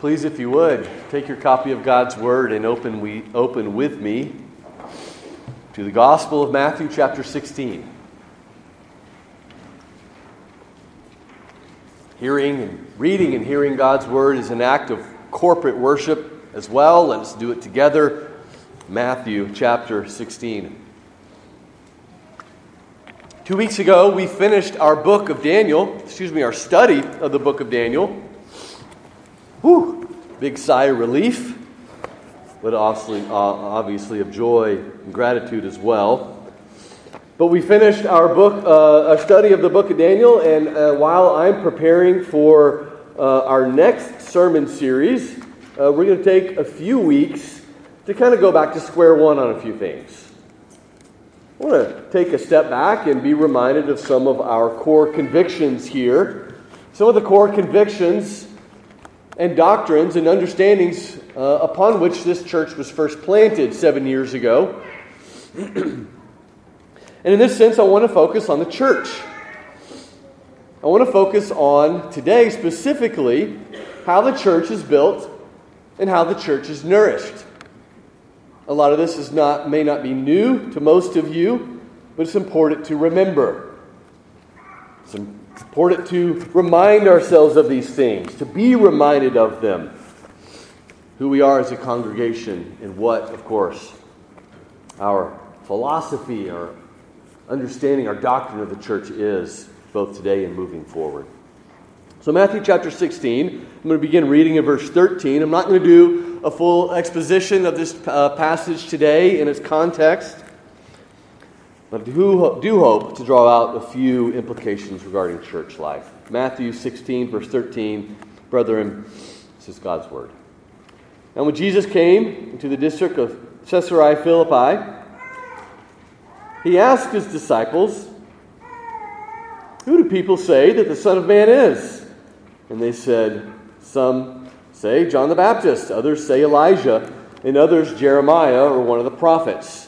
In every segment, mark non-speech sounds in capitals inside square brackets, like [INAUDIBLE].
Please, if you would, take your copy of God's Word and open, we, open with me to the Gospel of Matthew, chapter 16. Hearing and reading and hearing God's Word is an act of corporate worship as well. Let us do it together. Matthew chapter 16. Two weeks ago, we finished our book of Daniel, excuse me, our study of the book of Daniel. Whew, big sigh of relief, but obviously, uh, obviously of joy and gratitude as well. But we finished our book, uh, our study of the book of Daniel, and uh, while I'm preparing for uh, our next sermon series, uh, we're going to take a few weeks to kind of go back to square one on a few things. I want to take a step back and be reminded of some of our core convictions here. Some of the core convictions and doctrines and understandings uh, upon which this church was first planted seven years ago. [CLEARS THROAT] and in this sense, I want to focus on the church. I want to focus on today specifically how the church is built and how the church is nourished. A lot of this is not, may not be new to most of you, but it's important to remember. Important to remind ourselves of these things, to be reminded of them, who we are as a congregation, and what, of course, our philosophy, our understanding, our doctrine of the church is, both today and moving forward. So, Matthew chapter 16, I'm going to begin reading in verse 13. I'm not going to do a full exposition of this uh, passage today in its context. But I do, do hope to draw out a few implications regarding church life. Matthew 16, verse 13, brethren, this is God's word. And when Jesus came into the district of Caesarea Philippi, he asked his disciples, Who do people say that the Son of Man is? And they said, Some say John the Baptist, others say Elijah, and others Jeremiah or one of the prophets.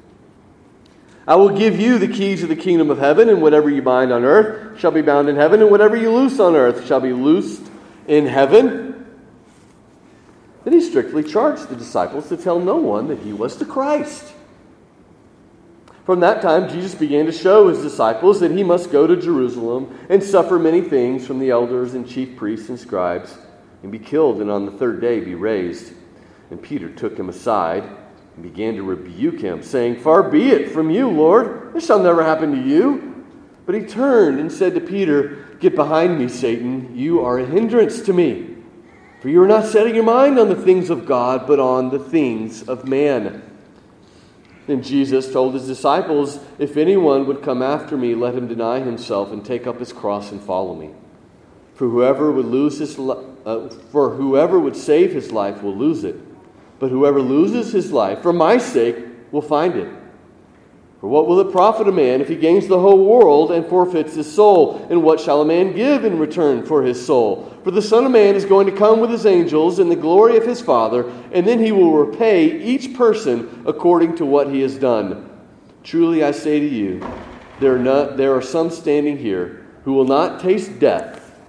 I will give you the keys of the kingdom of heaven, and whatever you bind on earth shall be bound in heaven, and whatever you loose on earth shall be loosed in heaven. Then he strictly charged the disciples to tell no one that he was the Christ. From that time, Jesus began to show his disciples that he must go to Jerusalem and suffer many things from the elders and chief priests and scribes, and be killed, and on the third day be raised. And Peter took him aside and began to rebuke him, saying, Far be it from you, Lord, this shall never happen to you. But he turned and said to Peter, Get behind me, Satan, you are a hindrance to me. For you are not setting your mind on the things of God, but on the things of man. And Jesus told his disciples, If anyone would come after me, let him deny himself and take up his cross and follow me. For whoever would lose his, uh, for whoever would save his life will lose it but whoever loses his life for my sake will find it. For what will it profit a man if he gains the whole world and forfeits his soul? And what shall a man give in return for his soul? For the Son of Man is going to come with his angels in the glory of his Father, and then he will repay each person according to what he has done. Truly I say to you, there are, not, there are some standing here who will not taste death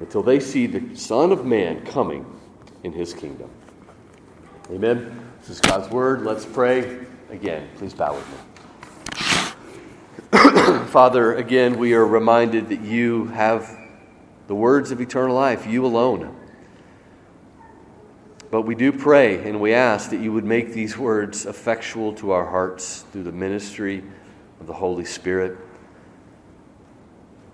until they see the Son of Man coming in his kingdom. Amen. This is God's word. Let's pray. Again, please bow with me. [CLEARS THROAT] Father, again, we are reminded that you have the words of eternal life, you alone. But we do pray and we ask that you would make these words effectual to our hearts through the ministry of the Holy Spirit.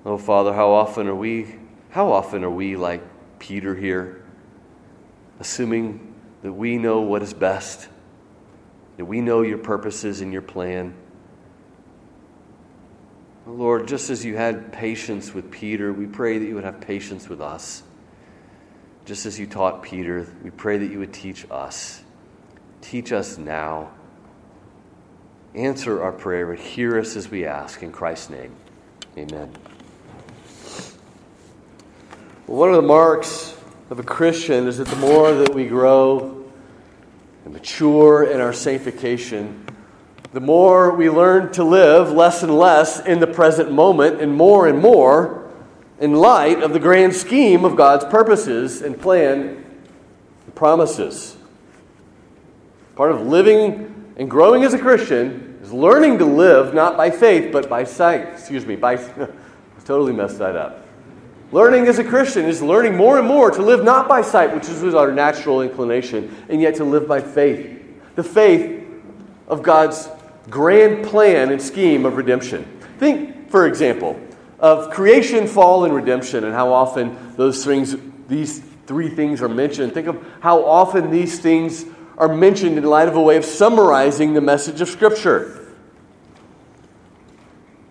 Oh, Father, how often are we, how often are we like Peter here, assuming that we know what is best, that we know your purposes and your plan. Lord, just as you had patience with Peter, we pray that you would have patience with us. Just as you taught Peter, we pray that you would teach us. Teach us now. Answer our prayer and hear us as we ask. In Christ's name, amen. Well, one of the marks of a Christian is that the more that we grow and mature in our sanctification, the more we learn to live less and less in the present moment and more and more in light of the grand scheme of God's purposes and plan and promises. Part of living and growing as a Christian is learning to live not by faith, but by sight. Excuse me, by. [LAUGHS] totally messed that up. Learning as a Christian is learning more and more to live not by sight, which is our natural inclination, and yet to live by faith. The faith of God's grand plan and scheme of redemption. Think, for example, of creation, fall, and redemption, and how often those things, these three things are mentioned. Think of how often these things are mentioned in light of a way of summarizing the message of Scripture.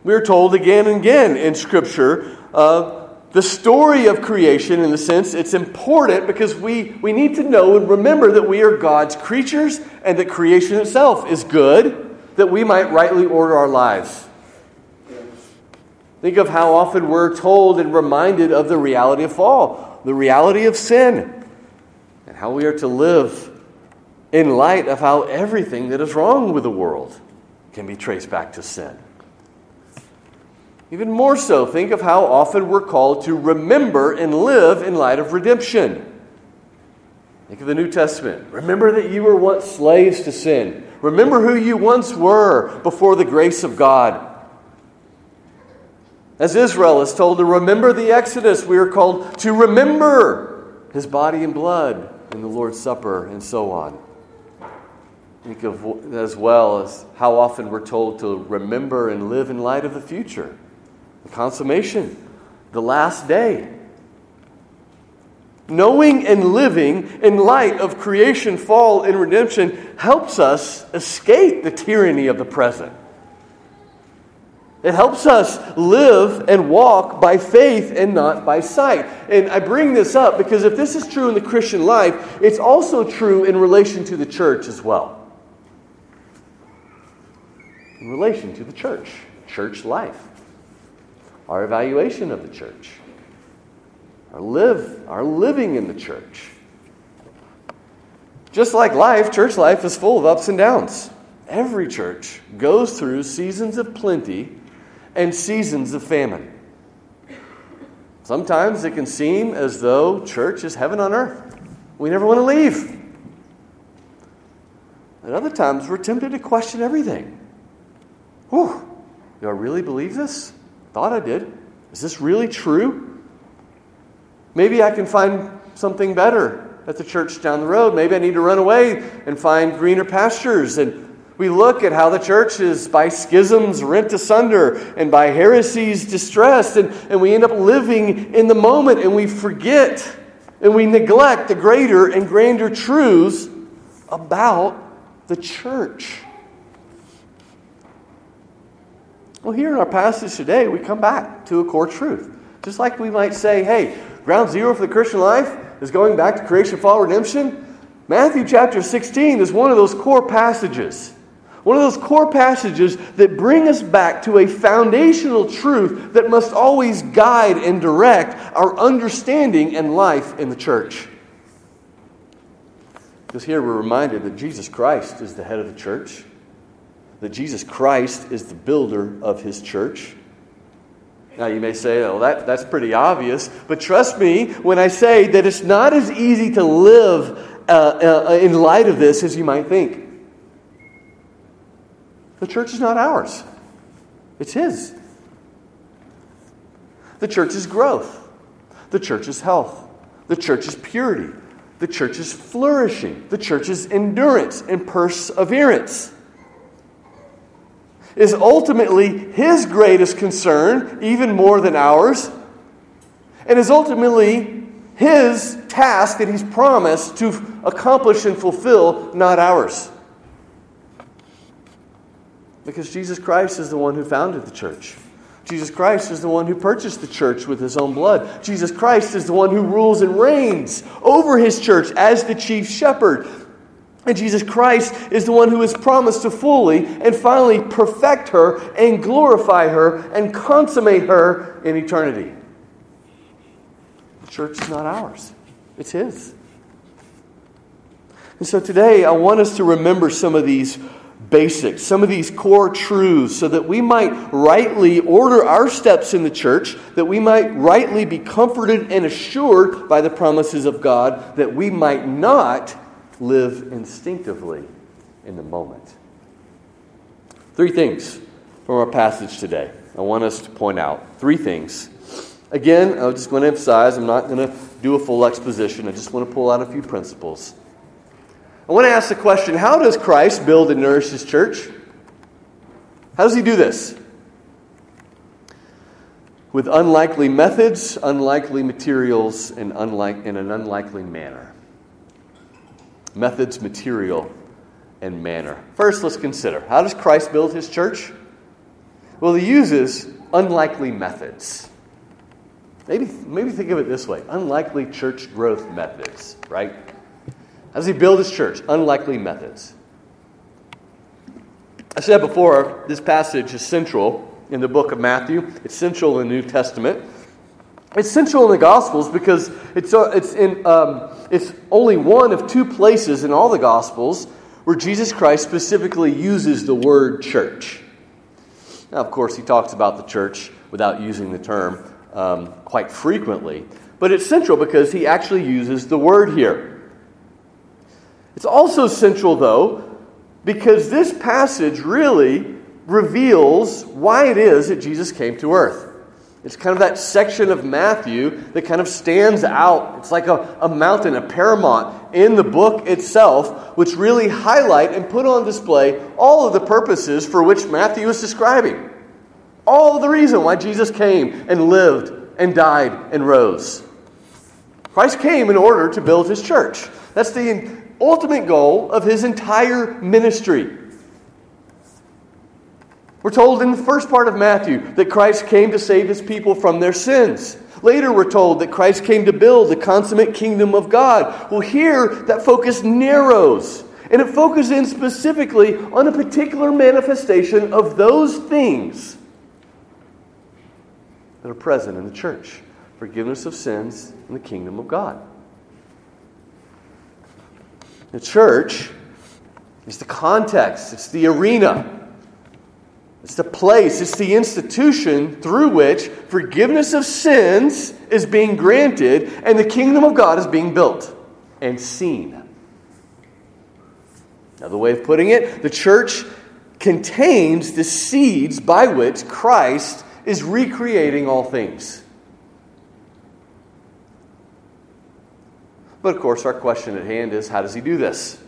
We are told again and again in Scripture uh, the story of creation, in the sense it's important because we, we need to know and remember that we are God's creatures and that creation itself is good, that we might rightly order our lives. Think of how often we're told and reminded of the reality of fall, the reality of sin, and how we are to live in light of how everything that is wrong with the world can be traced back to sin. Even more so, think of how often we're called to remember and live in light of redemption. Think of the New Testament. Remember that you were once slaves to sin. Remember who you once were before the grace of God. As Israel is told to remember the Exodus, we are called to remember his body and blood in the Lord's Supper and so on. Think of as well as how often we're told to remember and live in light of the future, consummation, the last day. Knowing and living in light of creation, fall, and redemption helps us escape the tyranny of the present. It helps us live and walk by faith and not by sight. And I bring this up because if this is true in the Christian life, it's also true in relation to the church as well. In relation to the church, church life, our evaluation of the church, our live, our living in the church. Just like life, church life is full of ups and downs. Every church goes through seasons of plenty and seasons of famine. Sometimes it can seem as though church is heaven on earth. We never want to leave. At other times, we're tempted to question everything. Whew, do I really believe this? Thought I did. Is this really true? Maybe I can find something better at the church down the road. Maybe I need to run away and find greener pastures and we look at how the church is by schisms rent asunder and by heresies distressed, and, and we end up living in the moment and we forget and we neglect the greater and grander truths about the church. Well, here in our passage today, we come back to a core truth. Just like we might say, hey, ground zero for the Christian life is going back to creation, fall, redemption. Matthew chapter 16 is one of those core passages. One of those core passages that bring us back to a foundational truth that must always guide and direct our understanding and life in the church. Because here we're reminded that Jesus Christ is the head of the church, that Jesus Christ is the builder of his church. Now, you may say, oh, that, that's pretty obvious, but trust me when I say that it's not as easy to live uh, uh, in light of this as you might think. The church is not ours, it's His. The church is growth, the church is health, the church is purity, the church is flourishing, the church is endurance and perseverance. Is ultimately his greatest concern, even more than ours, and is ultimately his task that he's promised to accomplish and fulfill, not ours. Because Jesus Christ is the one who founded the church. Jesus Christ is the one who purchased the church with his own blood. Jesus Christ is the one who rules and reigns over his church as the chief shepherd. And Jesus Christ is the one who is promised to fully and finally perfect her and glorify her and consummate her in eternity. The church is not ours, it's His. And so today I want us to remember some of these basics, some of these core truths, so that we might rightly order our steps in the church, that we might rightly be comforted and assured by the promises of God, that we might not live instinctively in the moment. Three things from our passage today I want us to point out. Three things. Again, I'm just going to emphasize I'm not going to do a full exposition, I just want to pull out a few principles. I want to ask the question how does Christ build and nourish his church? How does he do this? With unlikely methods, unlikely materials, and unlike, in an unlikely manner. Methods, material, and manner. First, let's consider how does Christ build his church? Well, he uses unlikely methods. Maybe, maybe think of it this way unlikely church growth methods, right? How does he build his church? Unlikely methods. I said before, this passage is central in the book of Matthew, it's central in the New Testament. It's central in the Gospels because it's, uh, it's, in, um, it's only one of two places in all the Gospels where Jesus Christ specifically uses the word church. Now, of course, he talks about the church without using the term um, quite frequently, but it's central because he actually uses the word here. It's also central, though, because this passage really reveals why it is that Jesus came to earth. It's kind of that section of Matthew that kind of stands out. It's like a, a mountain, a paramount in the book itself, which really highlight and put on display all of the purposes for which Matthew is describing. All the reason why Jesus came and lived and died and rose. Christ came in order to build his church. That's the ultimate goal of his entire ministry. We're told in the first part of Matthew that Christ came to save his people from their sins. Later, we're told that Christ came to build the consummate kingdom of God. Well, here, that focus narrows, and it focuses in specifically on a particular manifestation of those things that are present in the church forgiveness of sins and the kingdom of God. The church is the context, it's the arena, it's the place, it's the institution through which forgiveness of sins is being granted and the kingdom of God is being built and seen. Another way of putting it, the church contains the seeds by which Christ is recreating all things. But of course, our question at hand is how does he do this?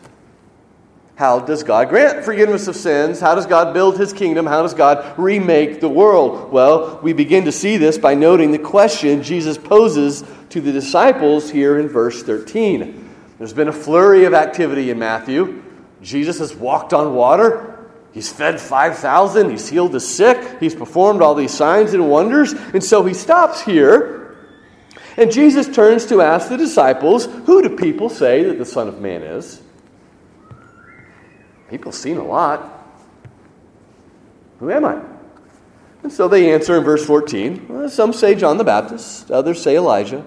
How does God grant forgiveness of sins? How does God build his kingdom? How does God remake the world? Well, we begin to see this by noting the question Jesus poses to the disciples here in verse 13. There's been a flurry of activity in Matthew. Jesus has walked on water. He's fed 5,000. He's healed the sick. He's performed all these signs and wonders. And so he stops here and Jesus turns to ask the disciples, Who do people say that the Son of Man is? People seen a lot. Who am I? And so they answer in verse 14. Well, some say John the Baptist, others say Elijah,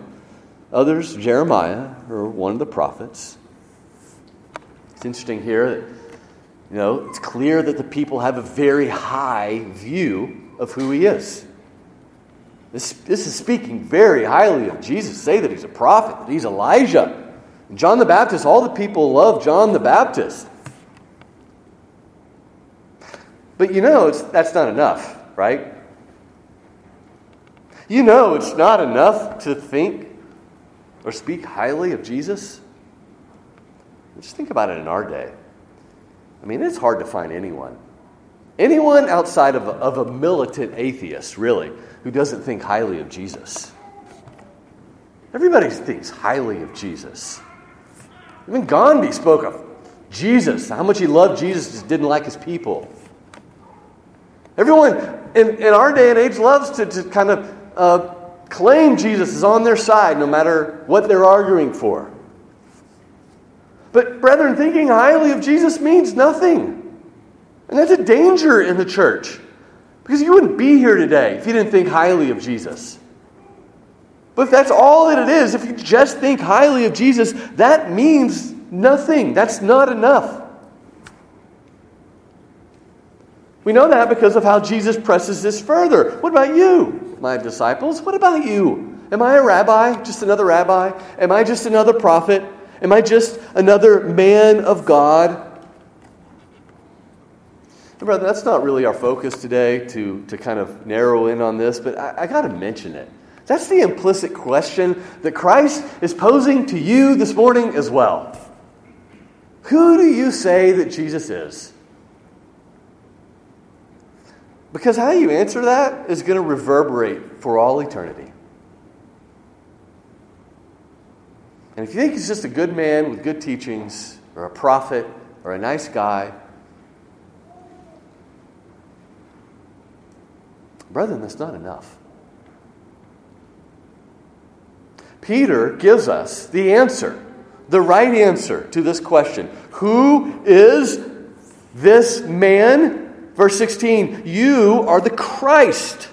others Jeremiah or one of the prophets. It's interesting here that you know, it's clear that the people have a very high view of who he is. This, this is speaking very highly of Jesus. Say that he's a prophet, that he's Elijah. John the Baptist, all the people love John the Baptist. But you know, that's not enough, right? You know, it's not enough to think or speak highly of Jesus. Just think about it in our day. I mean, it's hard to find anyone. Anyone outside of a, of a militant atheist, really, who doesn't think highly of Jesus. Everybody thinks highly of Jesus. Even Gandhi spoke of Jesus, how much he loved Jesus, just didn't like his people. Everyone in, in our day and age loves to, to kind of uh, claim Jesus is on their side no matter what they're arguing for. But, brethren, thinking highly of Jesus means nothing. And that's a danger in the church. Because you wouldn't be here today if you didn't think highly of Jesus. But if that's all that it is, if you just think highly of Jesus, that means nothing. That's not enough. We know that because of how Jesus presses this further. What about you, my disciples? What about you? Am I a rabbi? Just another rabbi? Am I just another prophet? Am I just another man of God? brother, that's not really our focus today to, to kind of narrow in on this, but I, I got to mention it. That's the implicit question that Christ is posing to you this morning as well. Who do you say that Jesus is? Because how you answer that is going to reverberate for all eternity. And if you think he's just a good man with good teachings, or a prophet, or a nice guy, brethren, that's not enough. Peter gives us the answer, the right answer to this question Who is this man? Verse 16 You are the Christ.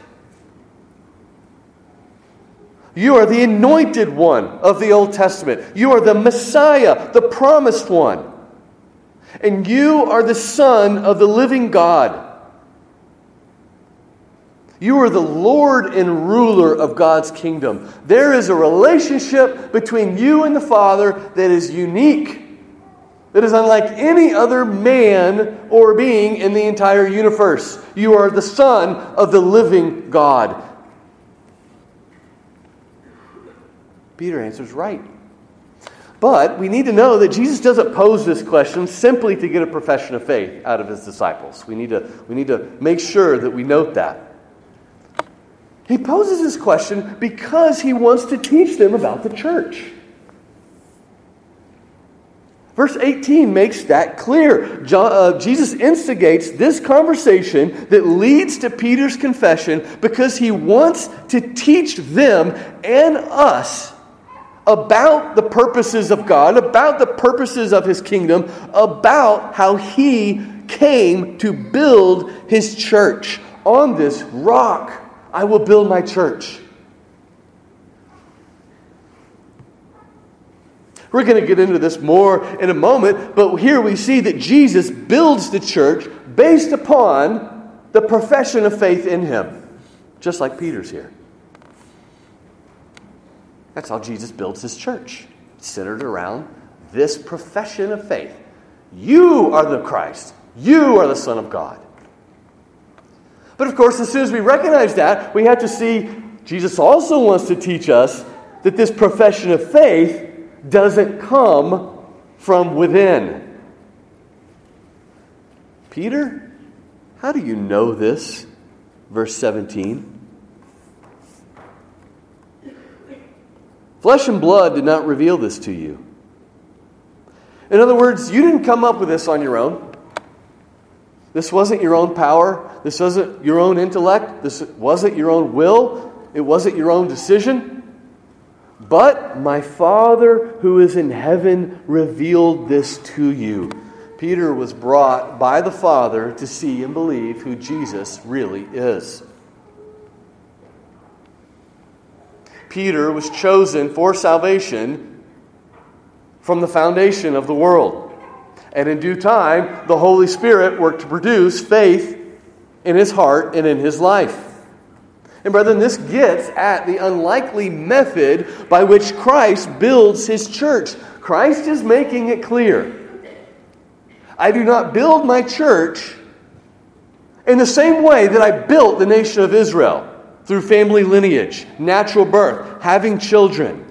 You are the anointed one of the Old Testament. You are the Messiah, the promised one. And you are the Son of the living God. You are the Lord and ruler of God's kingdom. There is a relationship between you and the Father that is unique, that is unlike any other man or being in the entire universe. You are the Son of the living God. Peter answers right. But we need to know that Jesus doesn't pose this question simply to get a profession of faith out of his disciples. We need to, we need to make sure that we note that. He poses this question because he wants to teach them about the church. Verse 18 makes that clear. John, uh, Jesus instigates this conversation that leads to Peter's confession because he wants to teach them and us about the purposes of God, about the purposes of his kingdom, about how he came to build his church on this rock I will build my church. We're going to get into this more in a moment, but here we see that Jesus builds the church based upon the profession of faith in him, just like Peter's here. That's how Jesus builds his church, centered around this profession of faith. You are the Christ, you are the Son of God. But of course, as soon as we recognize that, we have to see Jesus also wants to teach us that this profession of faith doesn't come from within. Peter, how do you know this? Verse 17. Flesh and blood did not reveal this to you. In other words, you didn't come up with this on your own. This wasn't your own power. This wasn't your own intellect. This wasn't your own will. It wasn't your own decision. But my Father who is in heaven revealed this to you. Peter was brought by the Father to see and believe who Jesus really is. Peter was chosen for salvation from the foundation of the world. And in due time, the Holy Spirit worked to produce faith in his heart and in his life. And, brethren, this gets at the unlikely method by which Christ builds his church. Christ is making it clear I do not build my church in the same way that I built the nation of Israel through family lineage, natural birth, having children.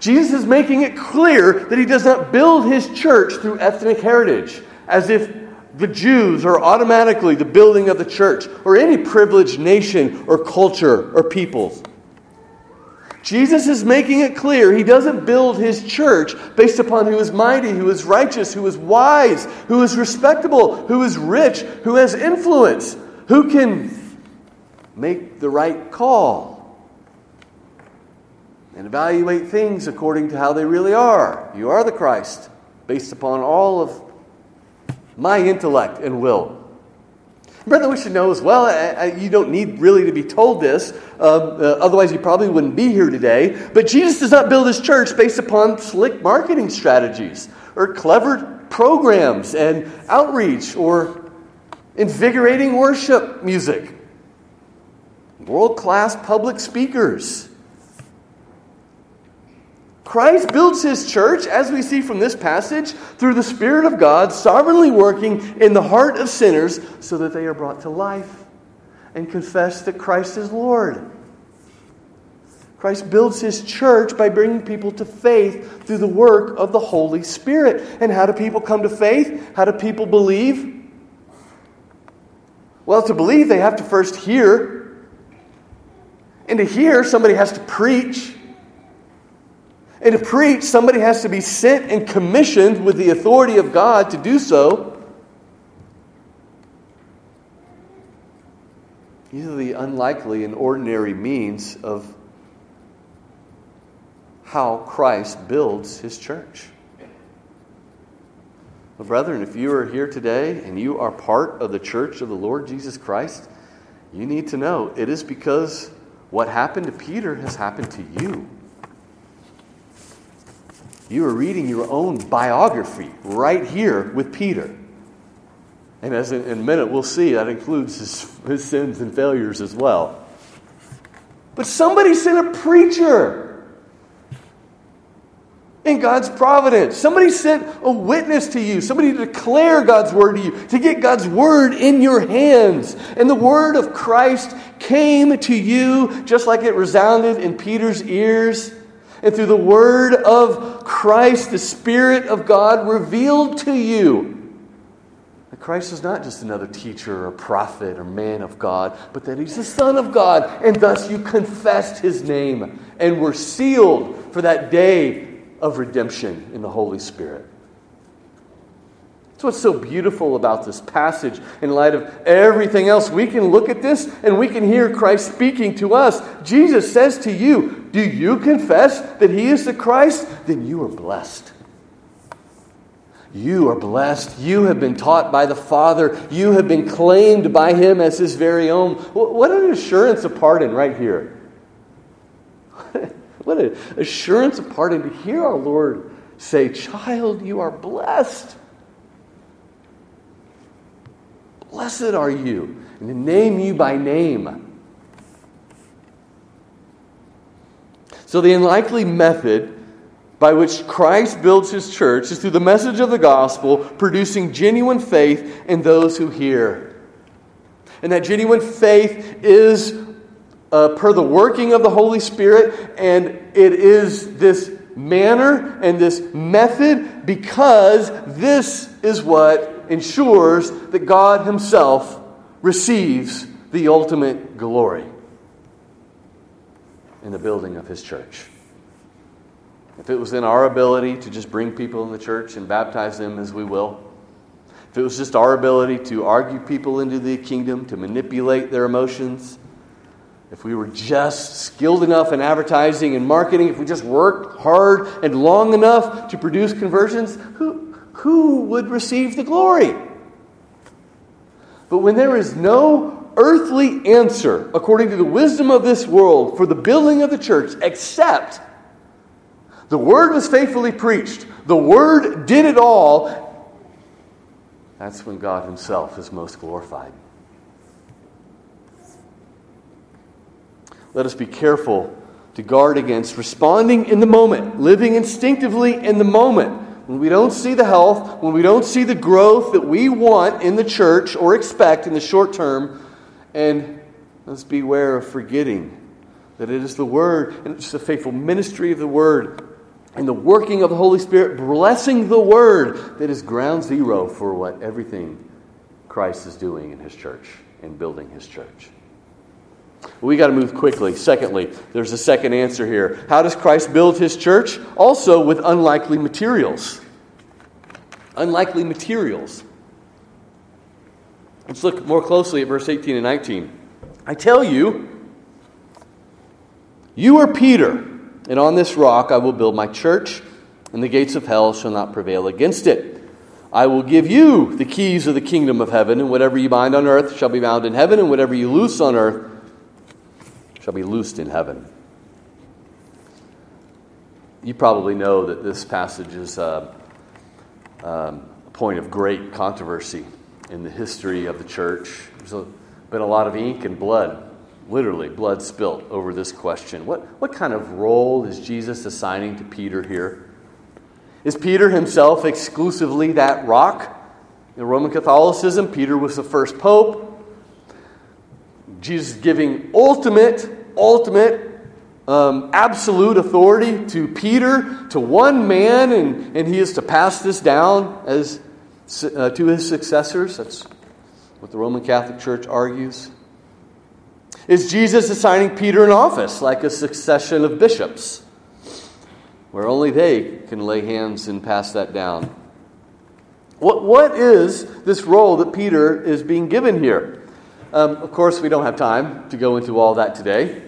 Jesus is making it clear that he does not build his church through ethnic heritage, as if the Jews are automatically the building of the church, or any privileged nation or culture or peoples. Jesus is making it clear he doesn't build his church based upon who is mighty, who is righteous, who is wise, who is respectable, who is rich, who has influence, who can make the right call. and evaluate things according to how they really are. You are the Christ, based upon all of my intellect and will. Brother, we should know as well, I, I, you don't need really to be told this, um, uh, otherwise, you probably wouldn't be here today. But Jesus does not build his church based upon slick marketing strategies or clever programs and outreach or invigorating worship music, world class public speakers. Christ builds his church, as we see from this passage, through the Spirit of God sovereignly working in the heart of sinners so that they are brought to life and confess that Christ is Lord. Christ builds his church by bringing people to faith through the work of the Holy Spirit. And how do people come to faith? How do people believe? Well, to believe, they have to first hear. And to hear, somebody has to preach. And to preach, somebody has to be sent and commissioned with the authority of God to do so. These are the unlikely and ordinary means of how Christ builds his church. Well, brethren, if you are here today and you are part of the church of the Lord Jesus Christ, you need to know it is because what happened to Peter has happened to you. You are reading your own biography right here with Peter. And as in, in a minute we'll see, that includes his, his sins and failures as well. But somebody sent a preacher in God's providence. Somebody sent a witness to you, somebody to declare God's word to you, to get God's word in your hands. And the word of Christ came to you just like it resounded in Peter's ears and through the word of Christ, the Spirit of God revealed to you. That Christ is not just another teacher or prophet or man of God, but that he's the Son of God, and thus you confessed his name and were sealed for that day of redemption in the Holy Spirit. That's what's so beautiful about this passage in light of everything else. We can look at this and we can hear Christ speaking to us. Jesus says to you, Do you confess that He is the Christ? Then you are blessed. You are blessed. You have been taught by the Father. You have been claimed by Him as His very own. What an assurance of pardon right here. [LAUGHS] What an assurance of pardon to hear our Lord say, Child, you are blessed. Blessed are you, and to name you by name. So, the unlikely method by which Christ builds his church is through the message of the gospel, producing genuine faith in those who hear. And that genuine faith is uh, per the working of the Holy Spirit, and it is this manner and this method because this is what ensures that God Himself receives the ultimate glory in the building of His church. If it was in our ability to just bring people in the church and baptize them as we will, if it was just our ability to argue people into the kingdom, to manipulate their emotions, if we were just skilled enough in advertising and marketing, if we just worked hard and long enough to produce conversions, who, who would receive the glory? But when there is no earthly answer, according to the wisdom of this world, for the building of the church, except the word was faithfully preached, the word did it all, that's when God Himself is most glorified. Let us be careful to guard against responding in the moment, living instinctively in the moment when we don't see the health, when we don't see the growth that we want in the church or expect in the short term, and let's beware of forgetting that it is the Word and it's the faithful ministry of the Word and the working of the Holy Spirit, blessing the Word that is ground zero for what everything Christ is doing in His church and building His church. We got to move quickly. Secondly, there's a second answer here. How does Christ build his church? Also with unlikely materials. Unlikely materials. Let's look more closely at verse 18 and 19. I tell you, you are Peter, And on this rock I will build my church, and the gates of hell shall not prevail against it. I will give you the keys of the kingdom of heaven, and whatever you bind on earth shall be bound in heaven, and whatever you loose on earth shall be loosed in heaven. You probably know that this passage is uh, um, a point of great controversy in the history of the church. There's been a lot of ink and blood literally blood spilt over this question. What, what kind of role is Jesus assigning to Peter here? Is Peter himself exclusively that rock? In Roman Catholicism, Peter was the first pope. Jesus giving ultimate, ultimate, um, absolute authority to Peter, to one man, and, and he is to pass this down as uh, to his successors. That's what the Roman Catholic Church argues. Is Jesus assigning Peter an office like a succession of bishops, where only they can lay hands and pass that down? What, what is this role that Peter is being given here? Um, of course, we don't have time to go into all that today.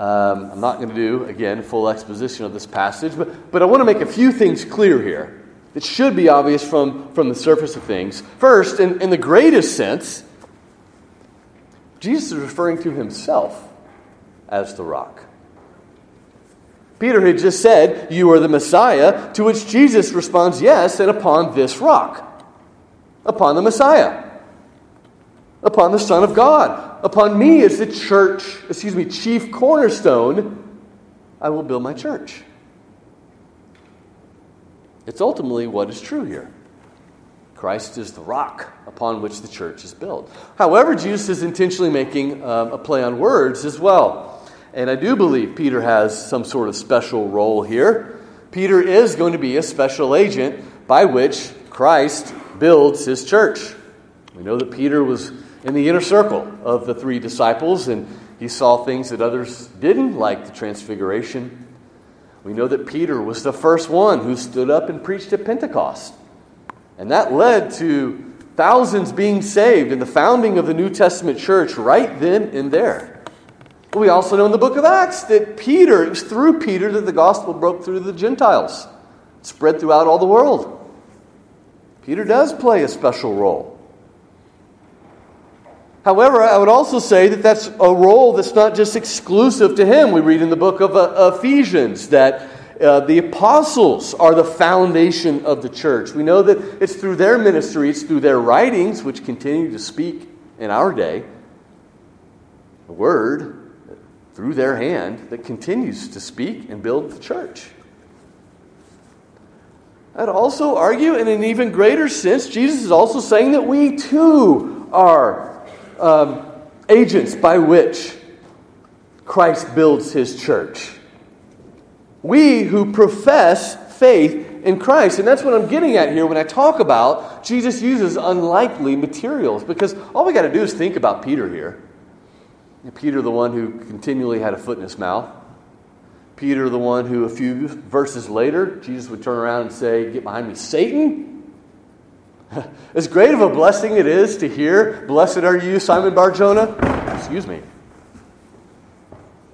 Um, I'm not going to do, again, full exposition of this passage, but, but I want to make a few things clear here. It should be obvious from, from the surface of things. First, in, in the greatest sense, Jesus is referring to himself as the rock. Peter had just said, You are the Messiah, to which Jesus responds, Yes, and upon this rock, upon the Messiah, upon the Son of God, upon me as the church, excuse me, chief cornerstone, I will build my church. It's ultimately what is true here. Christ is the rock upon which the church is built. However, Jesus is intentionally making um, a play on words as well. And I do believe Peter has some sort of special role here. Peter is going to be a special agent by which Christ builds his church. We know that Peter was in the inner circle of the three disciples and he saw things that others didn't, like the transfiguration. We know that Peter was the first one who stood up and preached at Pentecost. And that led to thousands being saved and the founding of the New Testament church right then and there. We also know in the book of Acts that Peter, it was through Peter that the gospel broke through the Gentiles, spread throughout all the world. Peter does play a special role. However, I would also say that that's a role that's not just exclusive to him. We read in the book of uh, Ephesians that uh, the apostles are the foundation of the church. We know that it's through their ministry, it's through their writings, which continue to speak in our day, the word through their hand that continues to speak and build the church. I'd also argue, in an even greater sense, Jesus is also saying that we too are um, agents by which Christ builds his church. We who profess faith in Christ. And that's what I'm getting at here when I talk about Jesus uses unlikely materials. Because all we got to do is think about Peter here. Peter, the one who continually had a foot in his mouth. Peter, the one who a few verses later, Jesus would turn around and say, Get behind me, Satan. [LAUGHS] as great of a blessing it is to hear, Blessed are you, Simon Barjona. Excuse me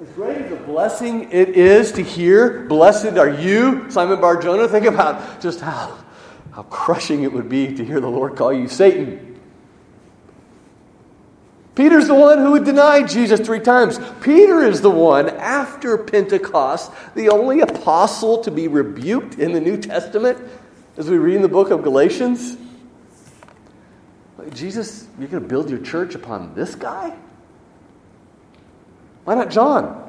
As great as a blessing it is to hear, Blessed are you, Simon Bar Jonah. Think about just how, how crushing it would be to hear the Lord call you Satan. Peter's the one who had denied Jesus three times. Peter is the one, after Pentecost, the only apostle to be rebuked in the New Testament, as we read in the book of Galatians. Jesus, you're going to build your church upon this guy? Why not John?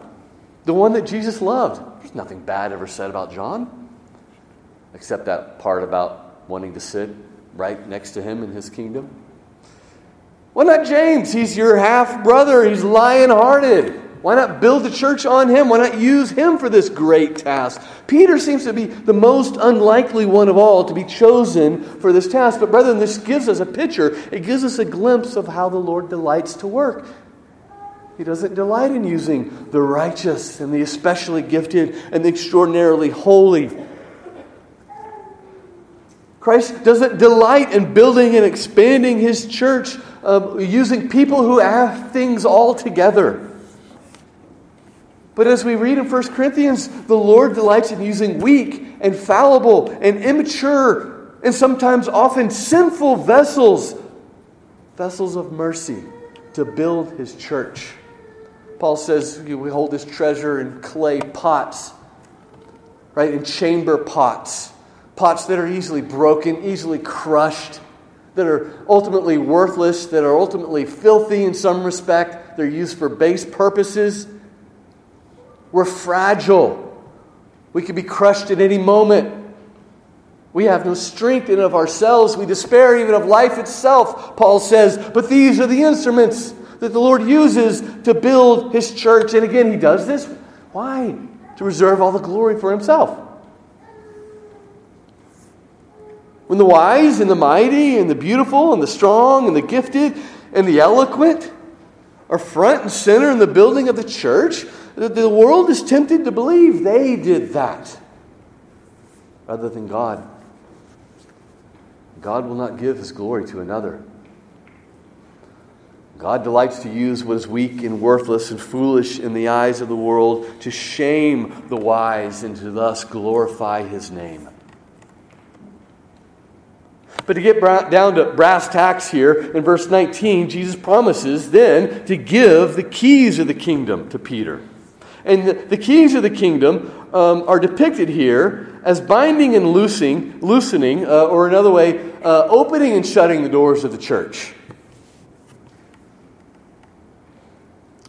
The one that Jesus loved. There's nothing bad ever said about John, except that part about wanting to sit right next to him in his kingdom. Why not James? He's your half brother, he's lion hearted. Why not build the church on him? Why not use him for this great task? Peter seems to be the most unlikely one of all to be chosen for this task. But, brethren, this gives us a picture. It gives us a glimpse of how the Lord delights to work. He doesn't delight in using the righteous and the especially gifted and the extraordinarily holy. Christ doesn't delight in building and expanding his church uh, using people who have things all together. But as we read in 1 Corinthians, the Lord delights in using weak and fallible and immature and sometimes often sinful vessels, vessels of mercy, to build his church. Paul says we hold this treasure in clay pots, right? In chamber pots, pots that are easily broken, easily crushed, that are ultimately worthless, that are ultimately filthy in some respect. They're used for base purposes. We're fragile. We could be crushed at any moment. We have no strength in of ourselves. We despair even of life itself, Paul says. But these are the instruments that the Lord uses to build his church. And again, he does this. Why? To reserve all the glory for himself. When the wise and the mighty and the beautiful and the strong and the gifted and the eloquent are front and center in the building of the church, the world is tempted to believe they did that rather than God. God will not give his glory to another. God delights to use what is weak and worthless and foolish in the eyes of the world to shame the wise and to thus glorify his name. But to get down to brass tacks here, in verse 19, Jesus promises then to give the keys of the kingdom to Peter. And the, the keys of the kingdom um, are depicted here as binding and loosing, loosening, uh, or another way, uh, opening and shutting the doors of the church.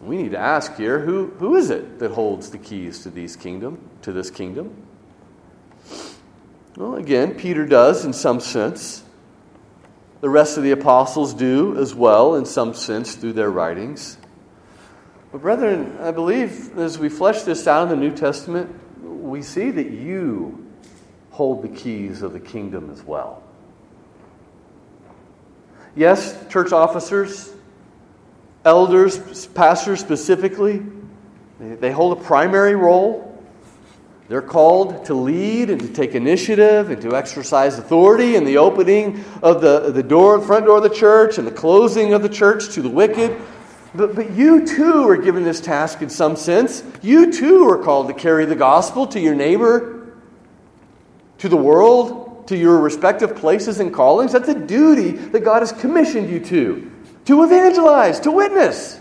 We need to ask here who, who is it that holds the keys to these kingdom, to this kingdom? Well, again, Peter does in some sense. The rest of the apostles do as well, in some sense, through their writings. But, brethren, I believe as we flesh this out in the New Testament, we see that you hold the keys of the kingdom as well. Yes, church officers, elders, pastors specifically, they hold a primary role. They're called to lead and to take initiative and to exercise authority in the opening of the, the door, front door of the church and the closing of the church to the wicked. But, but you too are given this task in some sense. You too are called to carry the gospel to your neighbor, to the world, to your respective places and callings. That's a duty that God has commissioned you to to evangelize, to witness.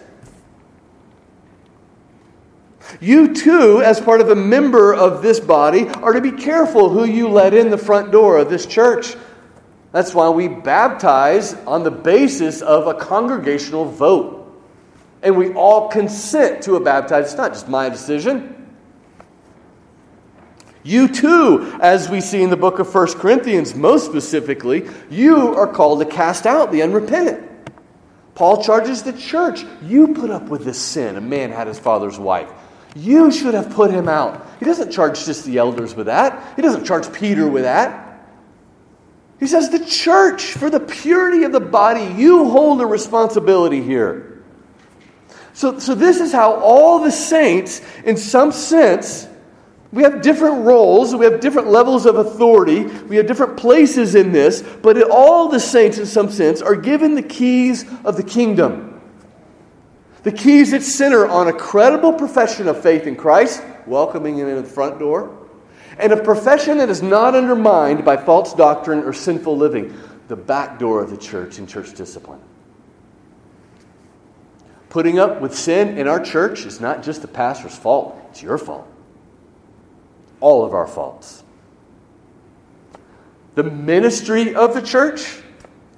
You too, as part of a member of this body, are to be careful who you let in the front door of this church. That's why we baptize on the basis of a congregational vote. And we all consent to a baptism. It's not just my decision. You too, as we see in the book of 1 Corinthians, most specifically, you are called to cast out the unrepentant. Paul charges the church. You put up with this sin. A man had his father's wife. You should have put him out. He doesn't charge just the elders with that, he doesn't charge Peter with that. He says, The church, for the purity of the body, you hold a responsibility here. So, so this is how all the saints, in some sense, we have different roles, we have different levels of authority, we have different places in this, but all the saints, in some sense, are given the keys of the kingdom. The keys that center on a credible profession of faith in Christ, welcoming him in the front door, and a profession that is not undermined by false doctrine or sinful living, the back door of the church and church discipline. Putting up with sin in our church is not just the pastor's fault, it's your fault all of our faults. The ministry of the church,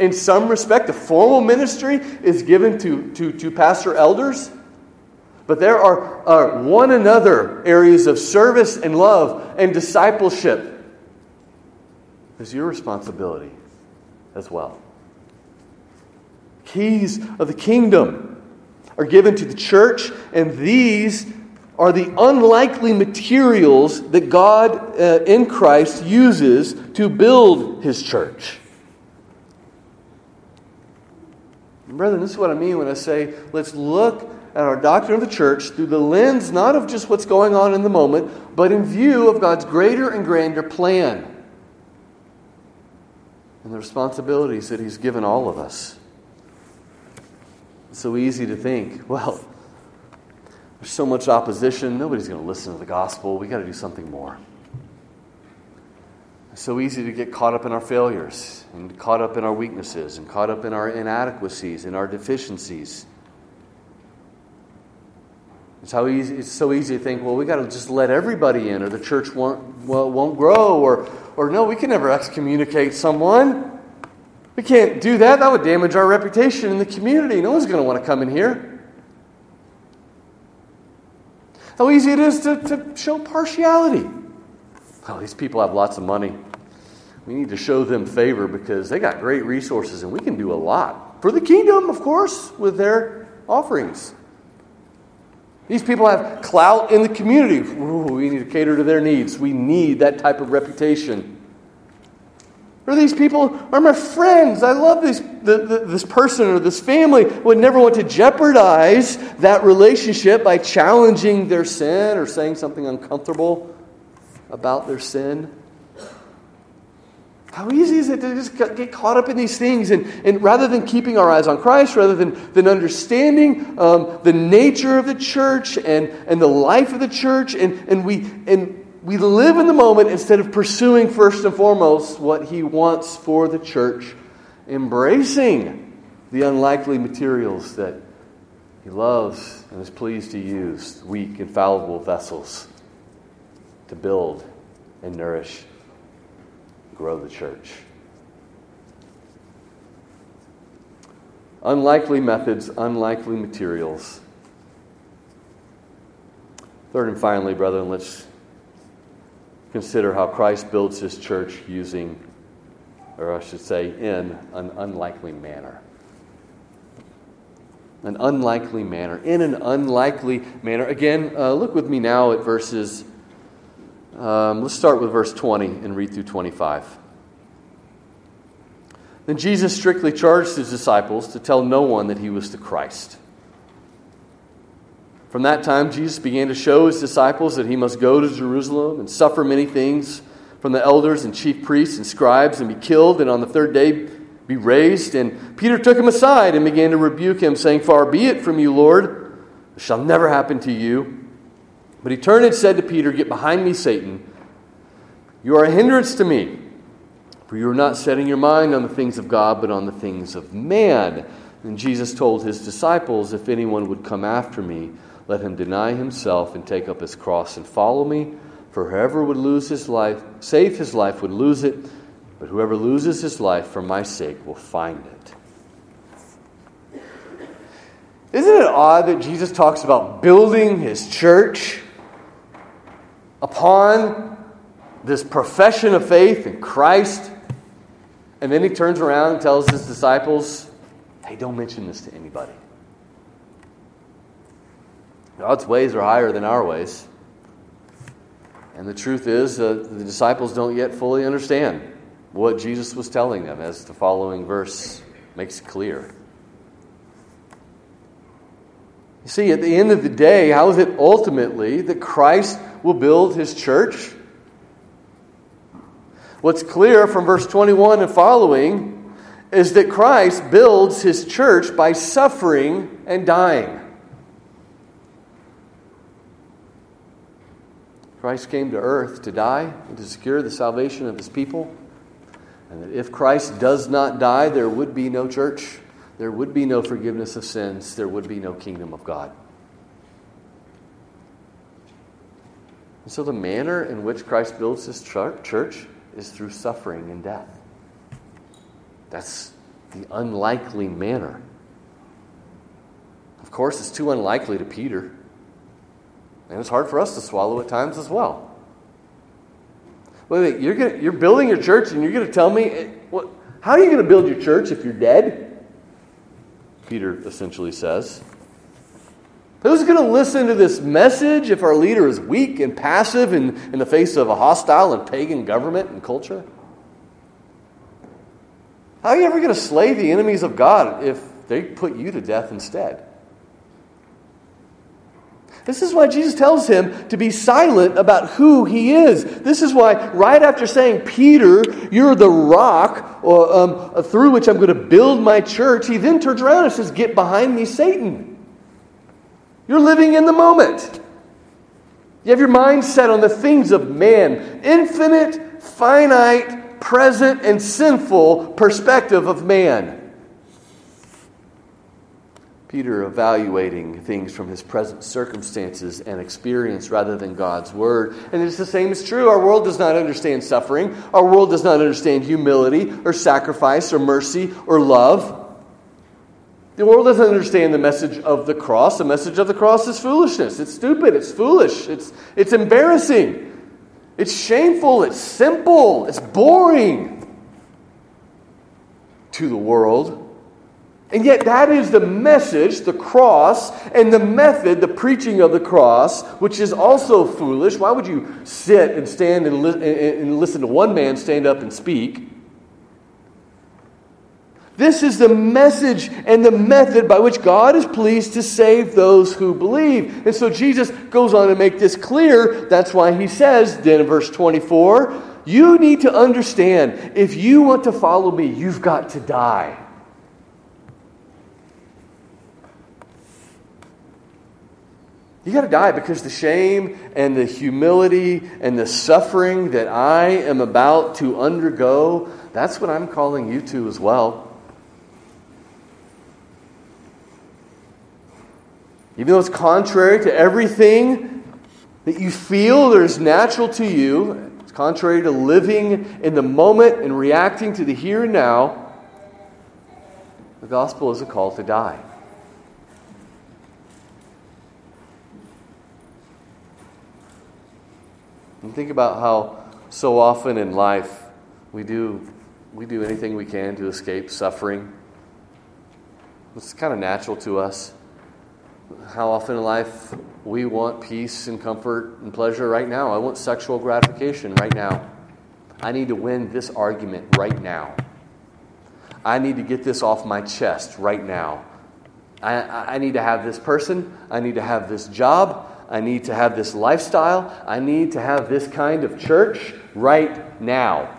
in some respect, the formal ministry is given to, to, to pastor elders. But there are, are one another areas of service and love and discipleship. Is your responsibility as well. Keys of the kingdom are given to the church, and these are the unlikely materials that God uh, in Christ uses to build his church. Brethren, this is what I mean when I say let's look at our doctrine of the church through the lens not of just what's going on in the moment, but in view of God's greater and grander plan and the responsibilities that He's given all of us. It's so easy to think, well, There's so much opposition. Nobody's going to listen to the gospel. We've got to do something more. It's so easy to get caught up in our failures and caught up in our weaknesses and caught up in our inadequacies and our deficiencies. It's, how easy, it's so easy to think, well, we got to just let everybody in, or the church won't, well, won't grow, or, or no, we can never excommunicate someone. We can't do that. That would damage our reputation in the community. No one's going to want to come in here. How easy it is to, to show partiality. Oh, these people have lots of money. We need to show them favor because they got great resources and we can do a lot for the kingdom, of course, with their offerings. These people have clout in the community. Ooh, we need to cater to their needs. We need that type of reputation. Or these people are my friends. I love this, the, the, this person or this family. Would never want to jeopardize that relationship by challenging their sin or saying something uncomfortable about their sin. How easy is it to just get caught up in these things? And, and rather than keeping our eyes on Christ, rather than, than understanding um, the nature of the church and, and the life of the church, and, and, we, and we live in the moment instead of pursuing first and foremost what He wants for the church, embracing the unlikely materials that He loves and is pleased to use, weak and fallible vessels, to build and nourish grow the church. Unlikely methods, unlikely materials. Third and finally, brethren, let's consider how Christ builds his church using, or I should say, in an unlikely manner. An unlikely manner. In an unlikely manner. Again, uh, look with me now at verses um, let's start with verse 20 and read through 25. Then Jesus strictly charged his disciples to tell no one that he was the Christ. From that time, Jesus began to show his disciples that he must go to Jerusalem and suffer many things from the elders and chief priests and scribes and be killed, and on the third day be raised. And Peter took him aside and began to rebuke him, saying, Far be it from you, Lord, it shall never happen to you. But he turned and said to Peter, Get behind me, Satan. You are a hindrance to me, for you are not setting your mind on the things of God, but on the things of man. And Jesus told his disciples, If anyone would come after me, let him deny himself and take up his cross and follow me. For whoever would lose his life, save his life, would lose it, but whoever loses his life for my sake will find it. Isn't it odd that Jesus talks about building his church? Upon this profession of faith in Christ. And then he turns around and tells his disciples, hey, don't mention this to anybody. God's ways are higher than our ways. And the truth is, uh, the disciples don't yet fully understand what Jesus was telling them, as the following verse makes clear. You see, at the end of the day, how is it ultimately that Christ will build his church. What's clear from verse 21 and following is that Christ builds his church by suffering and dying. Christ came to earth to die and to secure the salvation of his people. And that if Christ does not die, there would be no church, there would be no forgiveness of sins, there would be no kingdom of God. And so the manner in which Christ builds his church is through suffering and death. That's the unlikely manner. Of course, it's too unlikely to Peter. And it's hard for us to swallow at times as well. Wait, wait, you're, gonna, you're building your church and you're going to tell me, eh, what, how are you going to build your church if you're dead? Peter essentially says. Who's going to listen to this message if our leader is weak and passive in, in the face of a hostile and pagan government and culture? How are you ever going to slay the enemies of God if they put you to death instead? This is why Jesus tells him to be silent about who he is. This is why, right after saying, Peter, you're the rock or, um, through which I'm going to build my church, he then turns around and says, Get behind me, Satan. You're living in the moment. You have your mind set on the things of man, infinite, finite, present, and sinful perspective of man. Peter evaluating things from his present circumstances and experience rather than God's word. And it's the same is true. Our world does not understand suffering. Our world does not understand humility or sacrifice or mercy or love. The world doesn't understand the message of the cross. The message of the cross is foolishness. It's stupid. It's foolish. It's, it's embarrassing. It's shameful. It's simple. It's boring to the world. And yet, that is the message, the cross, and the method, the preaching of the cross, which is also foolish. Why would you sit and stand and, li- and listen to one man stand up and speak? This is the message and the method by which God is pleased to save those who believe. And so Jesus goes on to make this clear. That's why he says, then in verse 24, you need to understand if you want to follow me, you've got to die. You got to die because the shame and the humility and the suffering that I am about to undergo, that's what I'm calling you to as well. Even though it's contrary to everything that you feel that is natural to you, it's contrary to living in the moment and reacting to the here and now, the gospel is a call to die. And think about how so often in life we do, we do anything we can to escape suffering. It's kind of natural to us. How often in life we want peace and comfort and pleasure right now. I want sexual gratification right now. I need to win this argument right now. I need to get this off my chest right now. I, I need to have this person. I need to have this job. I need to have this lifestyle. I need to have this kind of church right now.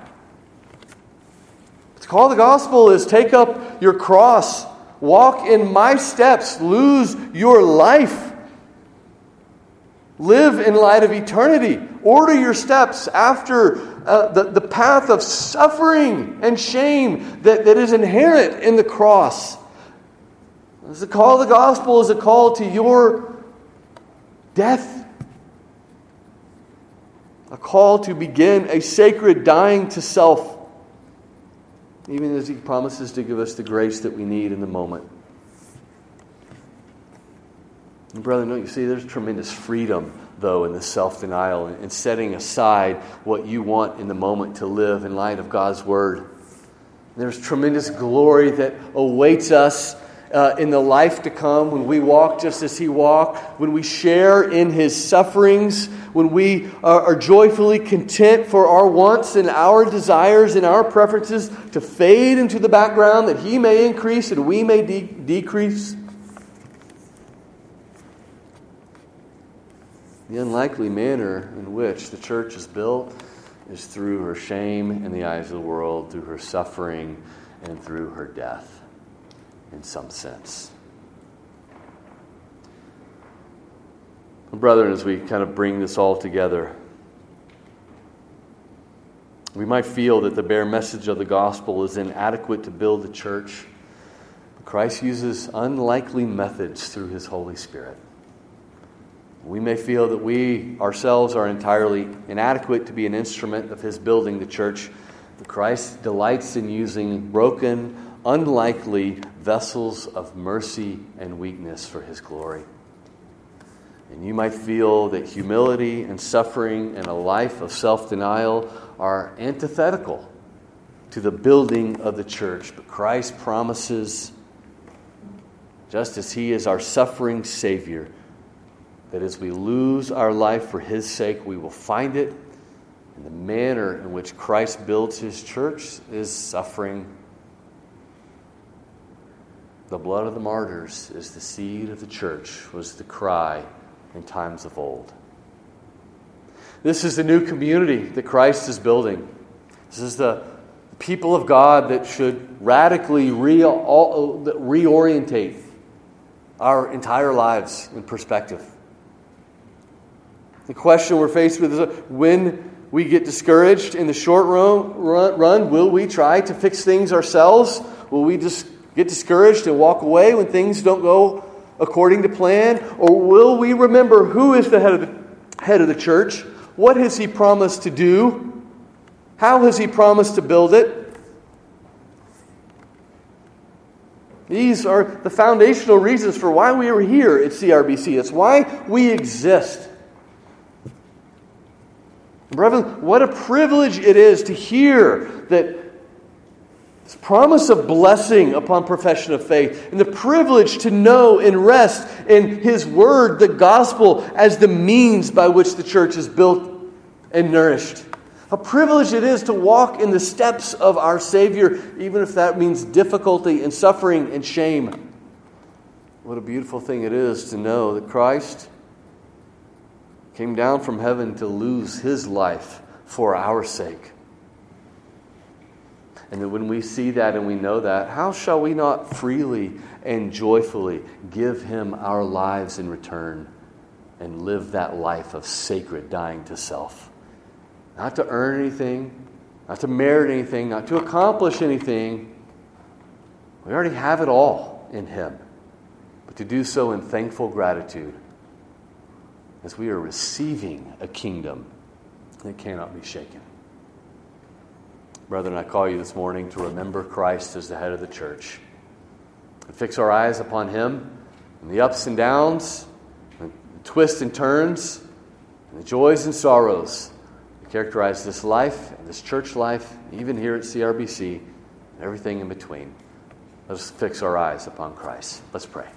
To call the gospel is take up your cross, walk in my steps, lose your life. Live in light of eternity. Order your steps after uh, the, the path of suffering and shame that, that is inherent in the cross. The call of the gospel is a call to your death. A call to begin a sacred dying to self, even as He promises to give us the grace that we need in the moment. And brother, don't you see there's tremendous freedom, though, in the self denial and setting aside what you want in the moment to live in light of God's Word. There's tremendous glory that awaits us uh, in the life to come, when we walk just as He walked, when we share in His sufferings, when we are, are joyfully content for our wants and our desires and our preferences to fade into the background that He may increase and we may de- decrease. The unlikely manner in which the church is built is through her shame in the eyes of the world, through her suffering, and through her death in some sense. Brethren, as we kind of bring this all together, we might feel that the bare message of the gospel is inadequate to build the church. Christ uses unlikely methods through his Holy Spirit. We may feel that we ourselves are entirely inadequate to be an instrument of his building the church. But Christ delights in using broken, unlikely vessels of mercy and weakness for his glory. And you might feel that humility and suffering and a life of self denial are antithetical to the building of the church. But Christ promises, just as he is our suffering Savior, that as we lose our life for his sake, we will find it. And the manner in which Christ builds his church is suffering the blood of the martyrs is the seed of the church, was the cry in times of old. This is the new community that Christ is building. This is the people of God that should radically re- reorientate our entire lives in perspective. The question we're faced with is uh, when we get discouraged in the short run, run, will we try to fix things ourselves? Will we just get discouraged and walk away when things don't go according to plan? Or will we remember who is the head of the, head of the church? What has he promised to do? How has he promised to build it? These are the foundational reasons for why we are here at CRBC. It's why we exist. Brethren, what a privilege it is to hear that this promise of blessing upon profession of faith and the privilege to know and rest in His Word, the gospel, as the means by which the church is built and nourished. A privilege it is to walk in the steps of our Savior, even if that means difficulty and suffering and shame. What a beautiful thing it is to know that Christ came down from heaven to lose his life for our sake. And when we see that and we know that, how shall we not freely and joyfully give him our lives in return and live that life of sacred dying to self? Not to earn anything, not to merit anything, not to accomplish anything. We already have it all in him. But to do so in thankful gratitude as we are receiving a kingdom that cannot be shaken. Brethren, I call you this morning to remember Christ as the head of the church and fix our eyes upon Him and the ups and downs, the twists and turns, and the joys and sorrows that characterize this life and this church life, even here at CRBC, and everything in between. Let us fix our eyes upon Christ. Let's pray.